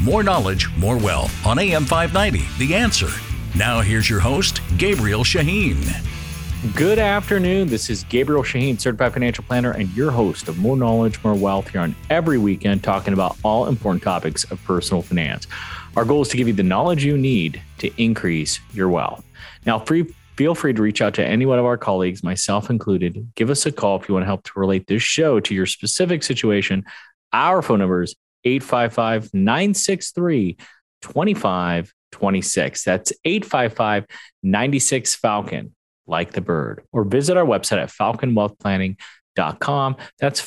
More knowledge, more wealth on AM 590, The Answer. Now here's your host, Gabriel Shaheen. Good afternoon. This is Gabriel Shaheen, certified financial planner, and your host of More Knowledge, More Wealth here on every weekend, talking about all important topics of personal finance. Our goal is to give you the knowledge you need to increase your wealth. Now, free, feel free to reach out to any one of our colleagues, myself included. Give us a call if you want to help to relate this show to your specific situation. Our phone number is 855 963 2526. That's 855 96 Falcon like the bird, or visit our website at falconwealthplanning.com. That's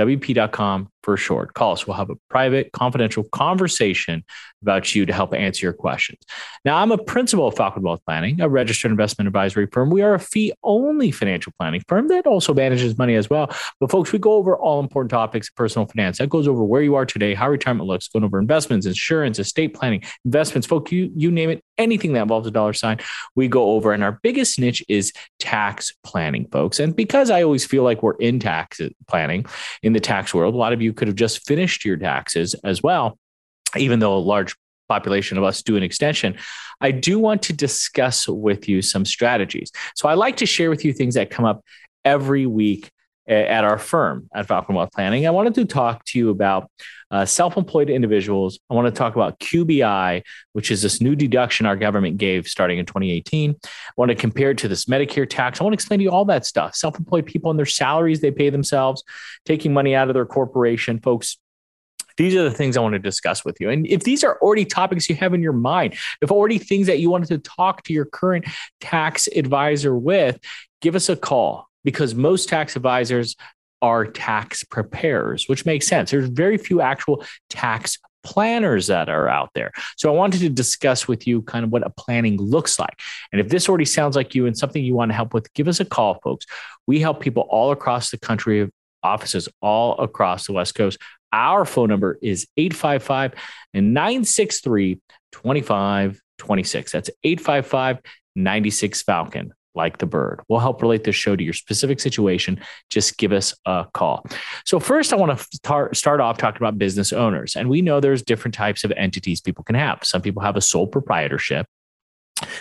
falconwp.com for short. Call us. We'll have a private, confidential conversation about you to help answer your questions. Now, I'm a principal of Falcon Wealth Planning, a registered investment advisory firm. We are a fee only financial planning firm that also manages money as well. But, folks, we go over all important topics of personal finance. That goes over where you are today, how retirement looks, going over investments, insurance, estate planning, investments, folks, you, you name it, anything that involves a dollar sign, we go over. And our biggest niche is tax planning, folks. And because I always feel like we're in tax planning in the tax world, a lot of you could have just finished your taxes as well, even though a large population of us do an extension, I do want to discuss with you some strategies. So I like to share with you things that come up every week at our firm at Falcon Wealth Planning. I wanted to talk to you about uh, self employed individuals. I want to talk about QBI, which is this new deduction our government gave starting in 2018. I want to compare it to this Medicare tax. I want to explain to you all that stuff. Self employed people and their salaries they pay themselves, taking money out of their corporation. Folks, these are the things I want to discuss with you. And if these are already topics you have in your mind, if already things that you wanted to talk to your current tax advisor with, give us a call because most tax advisors are tax preparers, which makes sense. There's very few actual tax planners that are out there. So I wanted to discuss with you kind of what a planning looks like. And if this already sounds like you and something you want to help with, give us a call, folks. We help people all across the country, offices all across the West Coast. Our phone number is 855 963 2526. That's 855 96 Falcon like the bird. We'll help relate this show to your specific situation. Just give us a call. So, first, I want to start, start off talking about business owners. And we know there's different types of entities people can have. Some people have a sole proprietorship.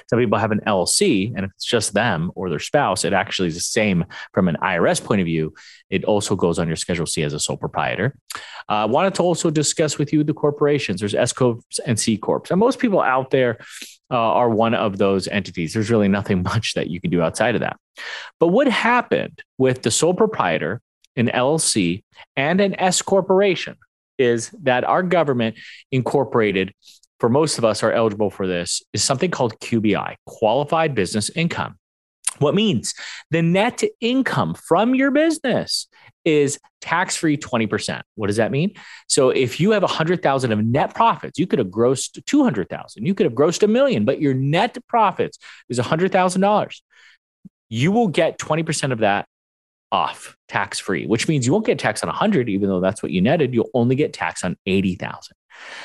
Some people have an LLC, and if it's just them or their spouse, it actually is the same from an IRS point of view. It also goes on your Schedule C as a sole proprietor. I uh, wanted to also discuss with you the corporations. There's S corps and C corps, and most people out there uh, are one of those entities. There's really nothing much that you can do outside of that. But what happened with the sole proprietor, an LLC, and an S corporation is that our government incorporated, for most of us are eligible for this, is something called QBI, qualified business income. What means the net income from your business is tax free 20%. What does that mean? So if you have 100,000 of net profits, you could have grossed 200,000, you could have grossed a million, but your net profits is $100,000. You will get 20% of that off tax free, which means you won't get taxed on 100 even though that's what you netted, you'll only get taxed on 80,000.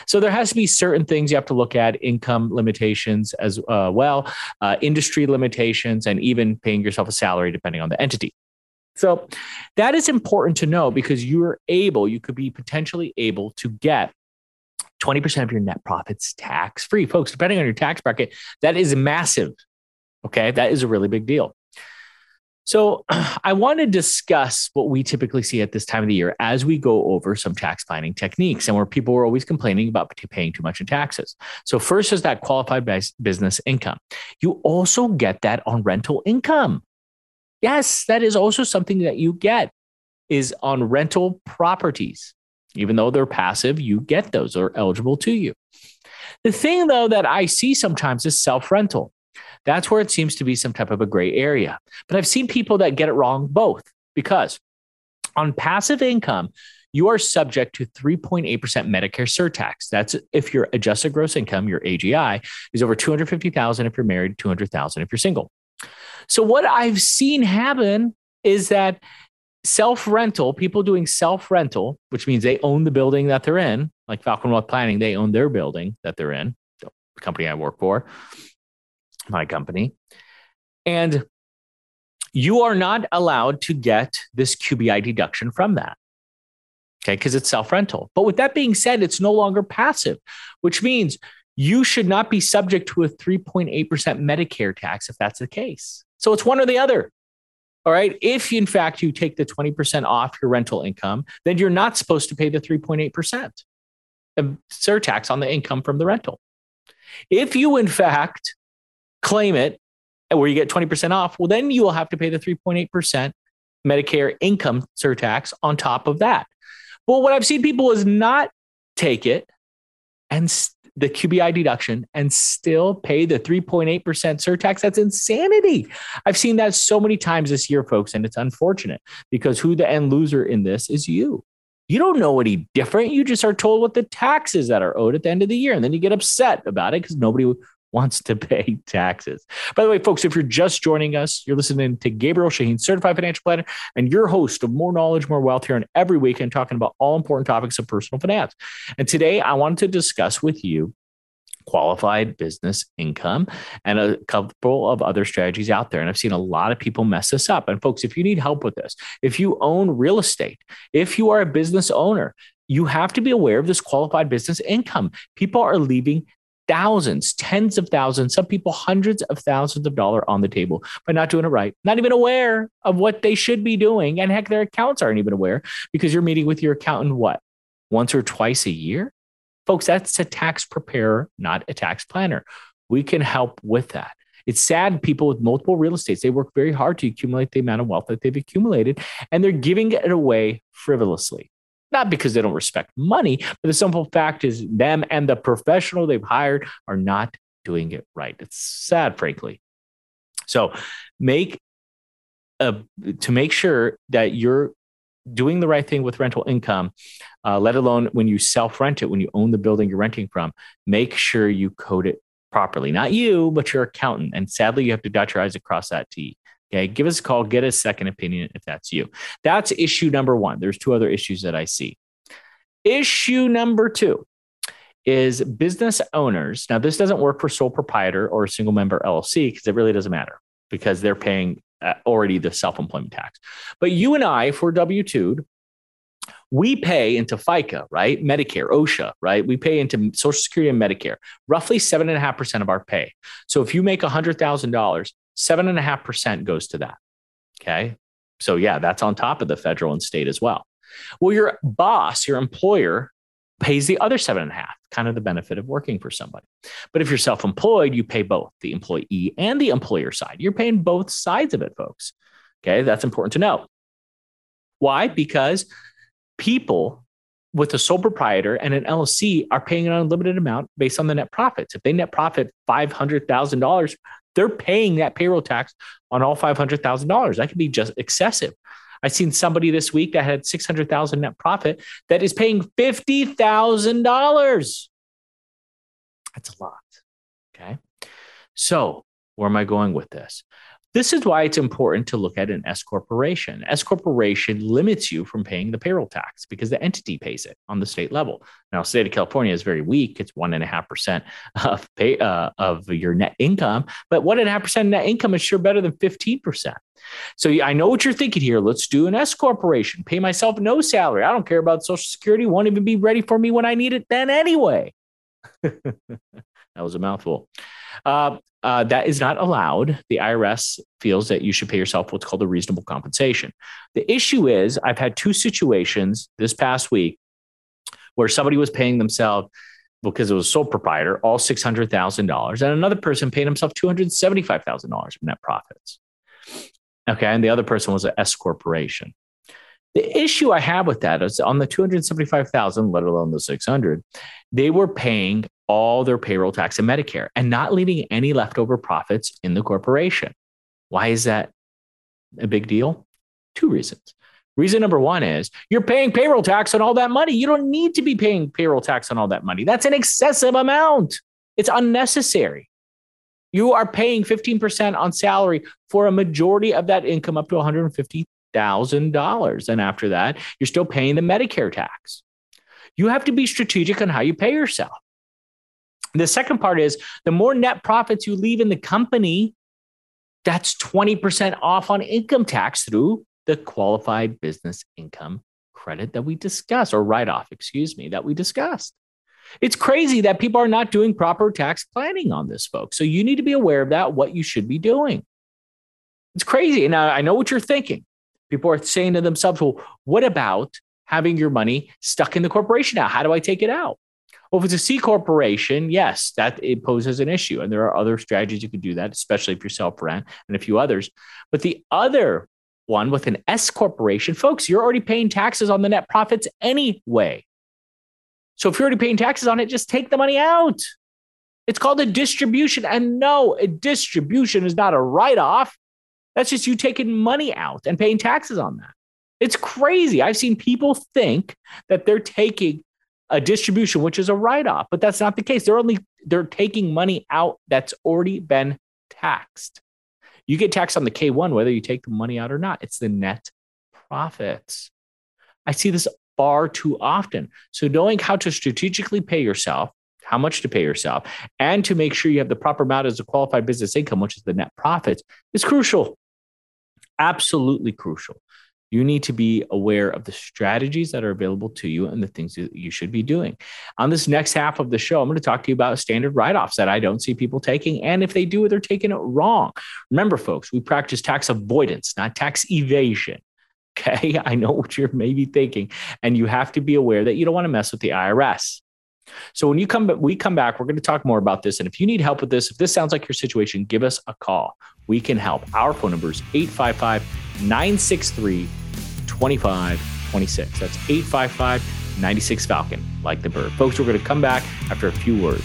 So there has to be certain things you have to look at, income limitations as uh, well, uh, industry limitations, and even paying yourself a salary depending on the entity. So that is important to know because you're able, you could be potentially able to get 20% of your net profits tax free. Folks, depending on your tax bracket, that is massive. Okay. That is a really big deal. So, I want to discuss what we typically see at this time of the year as we go over some tax planning techniques and where people were always complaining about paying too much in taxes. So, first is that qualified business income. You also get that on rental income. Yes, that is also something that you get is on rental properties. Even though they're passive, you get those are eligible to you. The thing though that I see sometimes is self-rental. That's where it seems to be some type of a gray area. But I've seen people that get it wrong both because on passive income, you are subject to 3.8% Medicare surtax. That's if your adjusted gross income, your AGI, is over 250,000 if you're married, 200,000 if you're single. So what I've seen happen is that self rental, people doing self rental, which means they own the building that they're in, like Falcon Wealth Planning, they own their building that they're in, the company I work for, my company. And you are not allowed to get this QBI deduction from that. Okay, because it's self rental. But with that being said, it's no longer passive, which means you should not be subject to a 3.8% Medicare tax if that's the case. So it's one or the other. All right. If in fact you take the 20% off your rental income, then you're not supposed to pay the 3.8% of surtax on the income from the rental. If you in fact claim it uh, where you get 20% off, well, then you will have to pay the 3.8% Medicare income surtax on top of that. Well, what I've seen people is not take it and the QBI deduction and still pay the 3.8% surtax. That's insanity. I've seen that so many times this year, folks, and it's unfortunate because who the end loser in this is you. You don't know any different. You just are told what the taxes that are owed at the end of the year. And then you get upset about it because nobody wants to pay taxes. By the way, folks, if you're just joining us, you're listening to Gabriel Shaheen, certified financial planner, and your host of More Knowledge, More Wealth here on every weekend, talking about all important topics of personal finance. And today I wanted to discuss with you qualified business income and a couple of other strategies out there. And I've seen a lot of people mess this up. And folks, if you need help with this, if you own real estate, if you are a business owner, you have to be aware of this qualified business income. People are leaving thousands, tens of thousands, some people hundreds of thousands of dollars on the table by not doing it right, not even aware of what they should be doing. And heck, their accounts aren't even aware because you're meeting with your accountant what? Once or twice a year? Folks, that's a tax preparer, not a tax planner. We can help with that. It's sad people with multiple real estates, they work very hard to accumulate the amount of wealth that they've accumulated, and they're giving it away frivolously not because they don't respect money, but the simple fact is them and the professional they've hired are not doing it right. It's sad, frankly. So make a, to make sure that you're doing the right thing with rental income, uh, let alone when you self rent it, when you own the building you're renting from, make sure you code it properly. Not you, but your accountant. And sadly, you have to dot your I's across that T. Okay. Give us a call, get a second opinion if that's you. That's issue number one. There's two other issues that I see. Issue number two is business owners. Now, this doesn't work for sole proprietor or a single member LLC because it really doesn't matter because they're paying uh, already the self employment tax. But you and I, for W 2, we pay into FICA, right? Medicare, OSHA, right? We pay into Social Security and Medicare, roughly seven and a half percent of our pay. So if you make $100,000, seven and a half percent goes to that. Okay. So yeah, that's on top of the federal and state as well. Well, your boss, your employer pays the other seven and a half, kind of the benefit of working for somebody. But if you're self employed, you pay both the employee and the employer side. You're paying both sides of it, folks. Okay. That's important to know. Why? Because people with a sole proprietor and an LLC are paying an unlimited amount based on the net profits. If they net profit $500,000, they're paying that payroll tax on all $500,000. That could be just excessive. I've seen somebody this week that had 600,000 net profit that is paying $50,000. That's a lot. Okay. So, where am I going with this? This is why it's important to look at an S corporation. S corporation limits you from paying the payroll tax because the entity pays it on the state level. Now, state of California is very weak; it's one and a half percent of pay uh, of your net income. But one and a half percent net income is sure better than fifteen percent. So I know what you're thinking here. Let's do an S corporation. Pay myself no salary. I don't care about Social Security. Won't even be ready for me when I need it then anyway. that was a mouthful. Uh, uh, that is not allowed. The IRS feels that you should pay yourself what's called a reasonable compensation. The issue is, I've had two situations this past week where somebody was paying themselves because it was sole proprietor all six hundred thousand dollars, and another person paid himself two hundred seventy-five thousand dollars of net profits. Okay, and the other person was an S corporation. The issue I have with that is on the 275,000, let alone the 600, they were paying all their payroll tax and Medicare and not leaving any leftover profits in the corporation. Why is that a big deal? Two reasons. Reason number one is you're paying payroll tax on all that money. You don't need to be paying payroll tax on all that money. That's an excessive amount. It's unnecessary. You are paying 15% on salary for a majority of that income up to $150,000. And after that, you're still paying the Medicare tax. You have to be strategic on how you pay yourself. The second part is the more net profits you leave in the company, that's 20% off on income tax through the qualified business income credit that we discussed, or write off, excuse me, that we discussed. It's crazy that people are not doing proper tax planning on this, folks. So you need to be aware of that, what you should be doing. It's crazy. Now, I know what you're thinking. People are saying to themselves, well, what about having your money stuck in the corporation now? How do I take it out? Well, if it's a C corporation, yes, that it poses an issue. And there are other strategies you could do that, especially if you're self rent and a few others. But the other one with an S corporation, folks, you're already paying taxes on the net profits anyway. So if you're already paying taxes on it, just take the money out. It's called a distribution. And no, a distribution is not a write off. That's just you taking money out and paying taxes on that. It's crazy. I've seen people think that they're taking a distribution, which is a write off, but that's not the case. They're only they're taking money out that's already been taxed. You get taxed on the K1 whether you take the money out or not. It's the net profits. I see this far too often. So knowing how to strategically pay yourself, how much to pay yourself, and to make sure you have the proper amount as a qualified business income, which is the net profits, is crucial. Absolutely crucial. You need to be aware of the strategies that are available to you and the things that you should be doing. On this next half of the show, I'm going to talk to you about standard write offs that I don't see people taking. And if they do, they're taking it wrong. Remember, folks, we practice tax avoidance, not tax evasion. Okay. I know what you're maybe thinking. And you have to be aware that you don't want to mess with the IRS. So when you come, we come back, we're going to talk more about this. And if you need help with this, if this sounds like your situation, give us a call. We can help. Our phone number is 855 963 2526. That's 855 96 Falcon, like the bird. Folks, we're going to come back after a few words.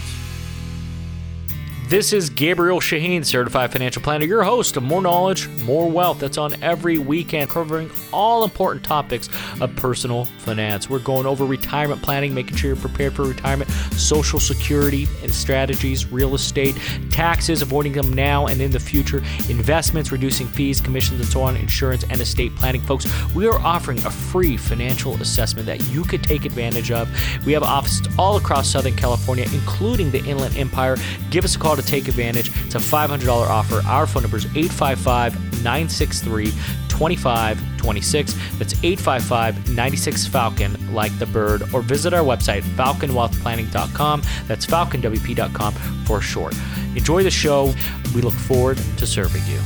This is Gabriel Shaheen, certified financial planner, your host of More Knowledge, More Wealth. That's on every weekend, covering all important topics of personal finance. We're going over retirement planning, making sure you're prepared for retirement, social security and strategies, real estate, taxes, avoiding them now and in the future, investments, reducing fees, commissions, and so on, insurance, and estate planning. Folks, we are offering a free financial assessment that you could take advantage of. We have offices all across Southern California, including the Inland Empire. Give us a call to take advantage. It's a $500 offer. Our phone number is 855 963 2526. That's 855 96 Falcon, like the bird, or visit our website, falconwealthplanning.com. That's falconwp.com for short. Enjoy the show. We look forward to serving you.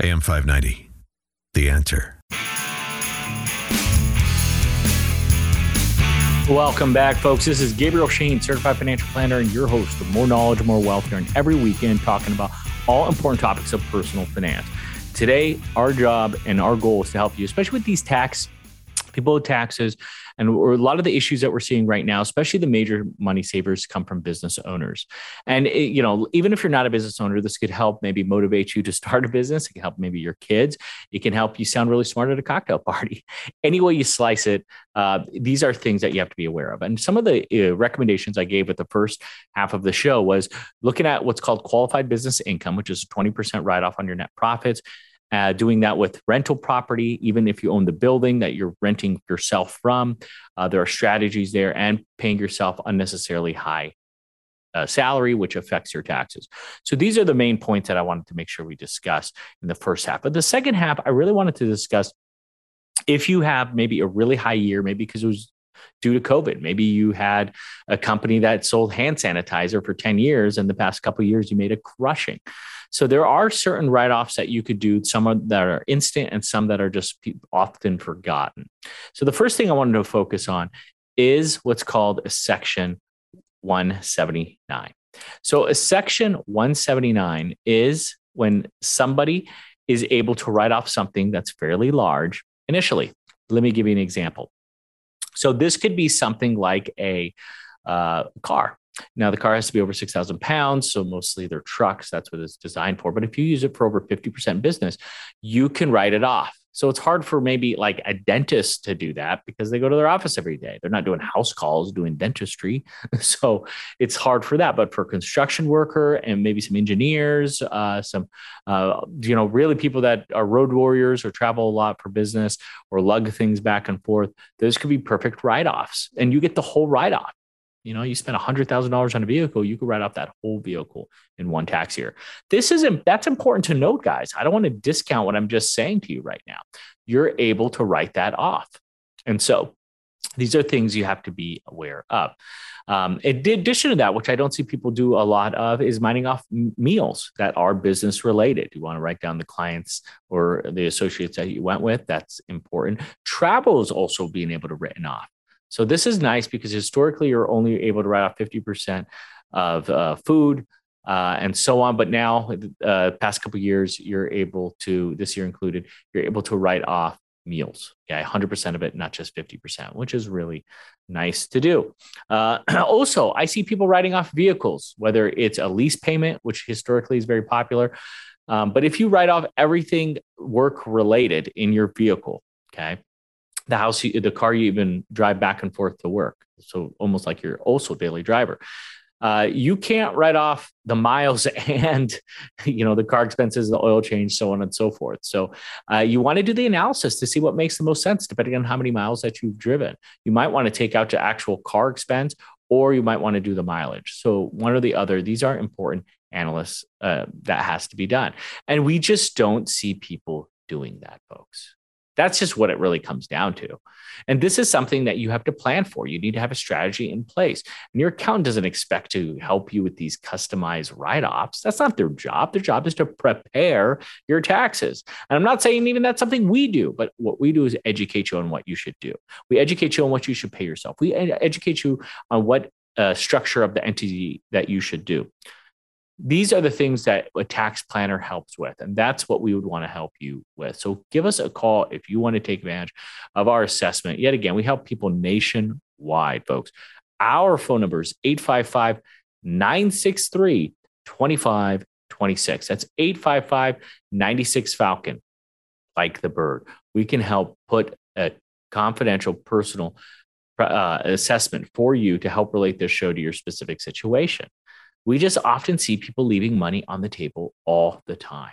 AM 590, The Answer. Welcome back, folks. This is Gabriel Shaheen, certified financial planner, and your host of More Knowledge, More Wealth here, and every weekend talking about all important topics of personal finance. Today, our job and our goal is to help you, especially with these tax people with taxes and a lot of the issues that we're seeing right now, especially the major money savers, come from business owners. And it, you know, even if you're not a business owner, this could help maybe motivate you to start a business. It can help maybe your kids. It can help you sound really smart at a cocktail party. Any way you slice it, uh, these are things that you have to be aware of. And some of the uh, recommendations I gave at the first half of the show was looking at what's called qualified business income, which is 20% write off on your net profits uh, doing that with rental property, even if you own the building that you're renting yourself from. Uh, there are strategies there and paying yourself unnecessarily high uh, salary, which affects your taxes. So these are the main points that I wanted to make sure we discuss in the first half. But the second half, I really wanted to discuss if you have maybe a really high year, maybe because it was due to COVID. Maybe you had a company that sold hand sanitizer for 10 years, and the past couple years you made a crushing. So there are certain write offs that you could do, some that are instant and some that are just often forgotten. So the first thing I wanted to focus on is what's called a section 179. So a section 179 is when somebody is able to write off something that's fairly large initially. Let me give you an example. So this could be something like a uh, car. Now, the car has to be over 6,000 pounds. So, mostly they're trucks. That's what it's designed for. But if you use it for over 50% business, you can write it off. So it's hard for maybe like a dentist to do that because they go to their office every day. They're not doing house calls, doing dentistry. So it's hard for that. But for construction worker and maybe some engineers, uh, some, uh, you know, really people that are road warriors or travel a lot for business or lug things back and forth, those could be perfect write offs. And you get the whole write off. You know, you spend $100,000 on a vehicle, you could write off that whole vehicle in one tax year. This isn't, that's important to note, guys. I don't want to discount what I'm just saying to you right now. You're able to write that off. And so these are things you have to be aware of. Um, in addition to that, which I don't see people do a lot of, is mining off meals that are business related. You want to write down the clients or the associates that you went with. That's important. Travel is also being able to written off. So this is nice because historically you're only able to write off 50% of uh, food uh, and so on. But now, uh, past couple years, you're able to, this year included, you're able to write off meals. Yeah, 100% of it, not just 50%, which is really nice to do. Uh, also, I see people writing off vehicles, whether it's a lease payment, which historically is very popular. Um, but if you write off everything work related in your vehicle, okay, the house, you, the car you even drive back and forth to work. So almost like you're also daily driver. Uh, you can't write off the miles and you know the car expenses, the oil change, so on and so forth. So uh, you want to do the analysis to see what makes the most sense depending on how many miles that you've driven. You might want to take out to actual car expense, or you might want to do the mileage. So one or the other. These are important analysts uh, that has to be done, and we just don't see people doing that, folks. That's just what it really comes down to. And this is something that you have to plan for. You need to have a strategy in place. And your accountant doesn't expect to help you with these customized write offs. That's not their job. Their job is to prepare your taxes. And I'm not saying even that's something we do, but what we do is educate you on what you should do. We educate you on what you should pay yourself. We educate you on what uh, structure of the entity that you should do these are the things that a tax planner helps with and that's what we would want to help you with. So give us a call if you want to take advantage of our assessment. Yet again we help people nationwide folks. Our phone number is 855 963 2526 that's 855 96 falcon like the bird. We can help put a confidential personal uh, assessment for you to help relate this show to your specific situation we just often see people leaving money on the table all the time.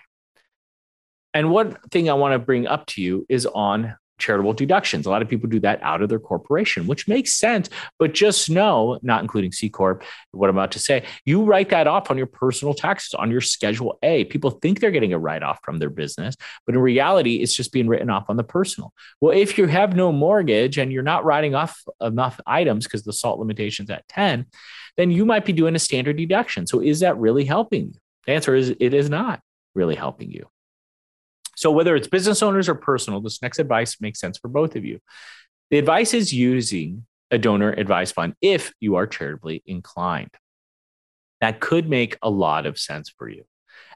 And one thing I want to bring up to you is on charitable deductions. A lot of people do that out of their corporation, which makes sense. But just know, not including C Corp, what I'm about to say, you write that off on your personal taxes, on your Schedule A. People think they're getting a write off from their business, but in reality, it's just being written off on the personal. Well, if you have no mortgage and you're not writing off enough items because the SALT limitation's at 10, then you might be doing a standard deduction. So is that really helping you? The answer is it is not really helping you. So whether it's business owners or personal, this next advice makes sense for both of you. The advice is using a donor advised fund if you are charitably inclined. That could make a lot of sense for you.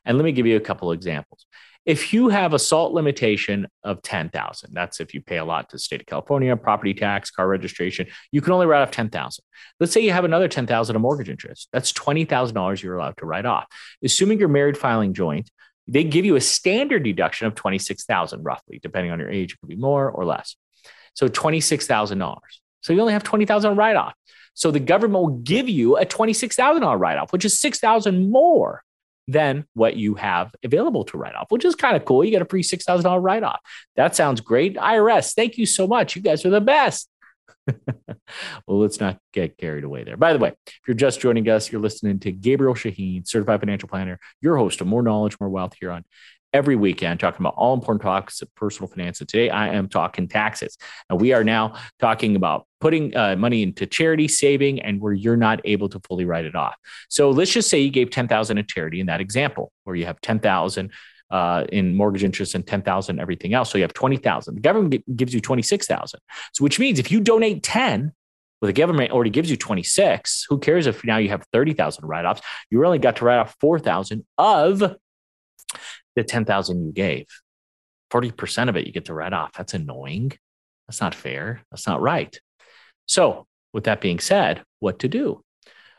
And let me give you a couple examples. If you have a SALT limitation of 10,000, that's if you pay a lot to the state of California, property tax, car registration, you can only write off 10,000. Let's say you have another 10,000 of mortgage interest. That's $20,000 you're allowed to write off. Assuming you're married filing joint, they give you a standard deduction of 26,000 roughly, depending on your age, it could be more or less. So $26,000. So you only have 20,000 write off. So the government will give you a $26,000 write off, which is 6,000 more than what you have available to write off, which is kind of cool. You get a free $6,000 write off. That sounds great. IRS, thank you so much. You guys are the best. well, let's not get carried away there. By the way, if you're just joining us, you're listening to Gabriel Shaheen, certified financial planner, your host of More Knowledge, More Wealth here on every weekend talking about all important topics of personal finance. And today I am talking taxes. And we are now talking about putting uh, money into charity, saving, and where you're not able to fully write it off. So let's just say you gave 10,000 in charity in that example, where you have 10,000 uh, in mortgage interest and 10,000 everything else. So you have 20,000. The government gives you 26,000. So which means if you donate 10, well, the government already gives you 26. Who cares if now you have 30,000 write-offs? You only got to write off 4,000 of the 10,000 you gave. 40% of it you get to write off. That's annoying. That's not fair. That's not right. So, with that being said, what to do?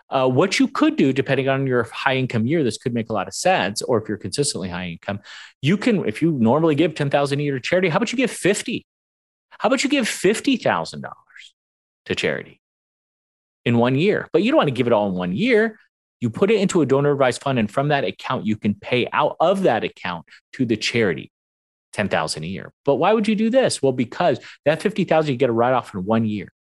Uh, what you could do, depending on your high income year, this could make a lot of sense. Or if you're consistently high income, you can, if you normally give 10,000 a year to charity, how about you give 50? How about you give $50,000 to charity in one year? But you don't want to give it all in one year. You put it into a donor advised fund, and from that account, you can pay out of that account to the charity 10,000 a year. But why would you do this? Well, because that 50,000 you get a write off in one year.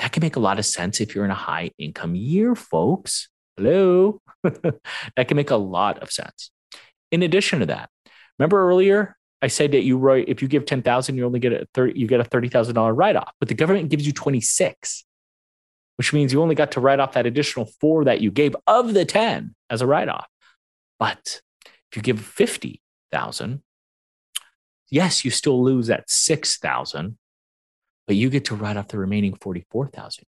That can make a lot of sense if you're in a high income year, folks. Hello. that can make a lot of sense. In addition to that, remember earlier I said that you write if you give 10,000 you only get a 30 you get a $30,000 write off, but the government gives you 26 which means you only got to write off that additional 4 that you gave of the 10 as a write off. But if you give 50,000 yes, you still lose that 6,000 but you get to write off the remaining 44,000.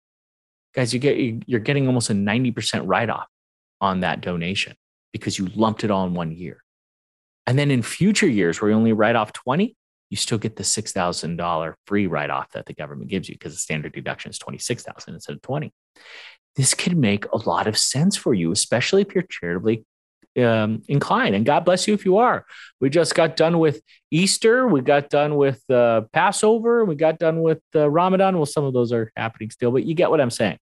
Guys, you get you're getting almost a 90% write off on that donation because you lumped it all in one year. And then in future years where you only write off 20, you still get the $6,000 free write off that the government gives you because the standard deduction is 26,000 instead of 20. This could make a lot of sense for you, especially if you're charitably um, inclined. And God bless you if you are. We just got done with Easter. We got done with uh, Passover. We got done with uh, Ramadan. Well, some of those are happening still, but you get what I'm saying.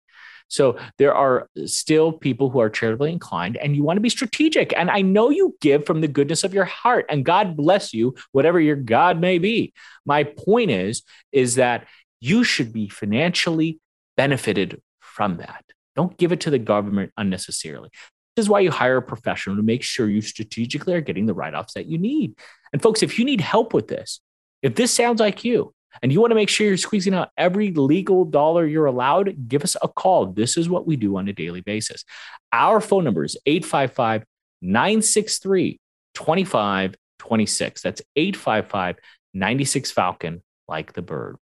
So there are still people who are charitably inclined, and you want to be strategic. And I know you give from the goodness of your heart, and God bless you, whatever your God may be. My point is, is that you should be financially benefited from that. Don't give it to the government unnecessarily. This is why you hire a professional to make sure you strategically are getting the write offs that you need. And folks, if you need help with this, if this sounds like you, and you want to make sure you're squeezing out every legal dollar you're allowed, give us a call. This is what we do on a daily basis. Our phone number is 855 963 2526. That's 855 96 Falcon, like the bird.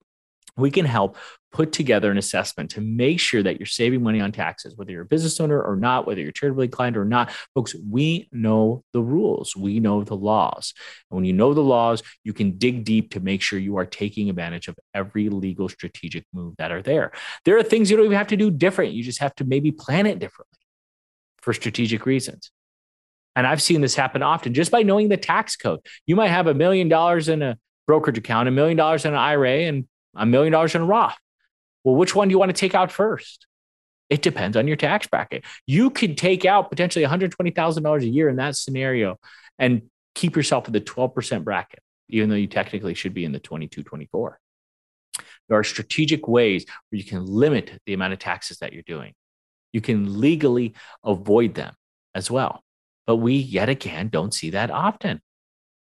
We can help put together an assessment to make sure that you're saving money on taxes, whether you're a business owner or not, whether you're charitably inclined or not. Folks, we know the rules, we know the laws. And when you know the laws, you can dig deep to make sure you are taking advantage of every legal strategic move that are there. There are things you don't even have to do different. You just have to maybe plan it differently for strategic reasons. And I've seen this happen often just by knowing the tax code. You might have a million dollars in a brokerage account, a million dollars in an IRA, and a million dollars in a Roth. Well, which one do you want to take out first? It depends on your tax bracket. You could take out potentially $120,000 a year in that scenario and keep yourself in the 12% bracket, even though you technically should be in the 22, 24. There are strategic ways where you can limit the amount of taxes that you're doing. You can legally avoid them as well. But we, yet again, don't see that often.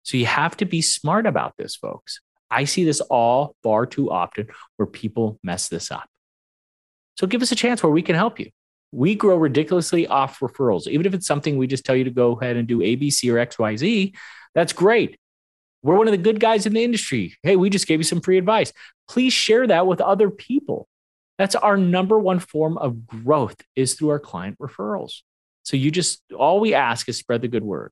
So you have to be smart about this, folks. I see this all far too often where people mess this up. So give us a chance where we can help you. We grow ridiculously off referrals. Even if it's something we just tell you to go ahead and do ABC or XYZ, that's great. We're one of the good guys in the industry. Hey, we just gave you some free advice. Please share that with other people. That's our number one form of growth is through our client referrals. So you just all we ask is spread the good word.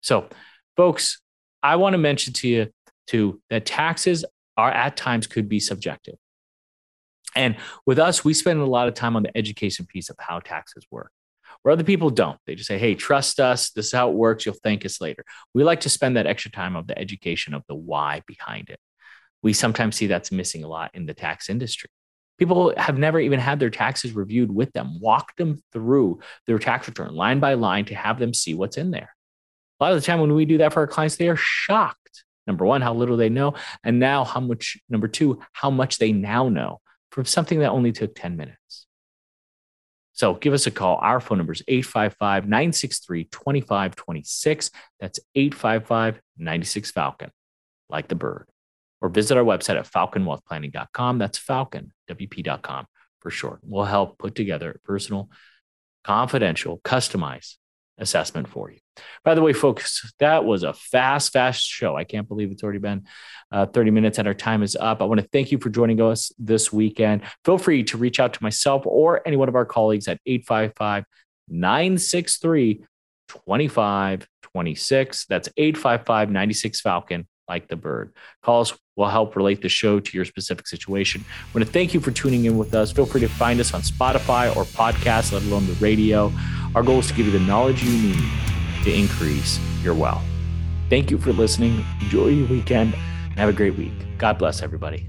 So, folks, I want to mention to you to that taxes are at times could be subjective. And with us, we spend a lot of time on the education piece of how taxes work, where other people don't. They just say, hey, trust us. This is how it works. You'll thank us later. We like to spend that extra time of the education of the why behind it. We sometimes see that's missing a lot in the tax industry. People have never even had their taxes reviewed with them, walk them through their tax return line by line to have them see what's in there. A lot of the time when we do that for our clients, they are shocked number one, how little they know, and now how much, number two, how much they now know from something that only took 10 minutes. So give us a call. Our phone number is 855 963 2526. That's 855 96 Falcon, like the bird. Or visit our website at falconwealthplanning.com. That's falconwp.com for short. We'll help put together personal, confidential, customized assessment for you. By the way, folks, that was a fast, fast show. I can't believe it's already been uh, 30 minutes and our time is up. I want to thank you for joining us this weekend. Feel free to reach out to myself or any one of our colleagues at 855 963 2526. That's 855 96 Falcon, like the bird. Calls will help relate the show to your specific situation. I want to thank you for tuning in with us. Feel free to find us on Spotify or podcast, let alone the radio. Our goal is to give you the knowledge you need to increase your wealth. Thank you for listening. Enjoy your weekend and have a great week. God bless everybody.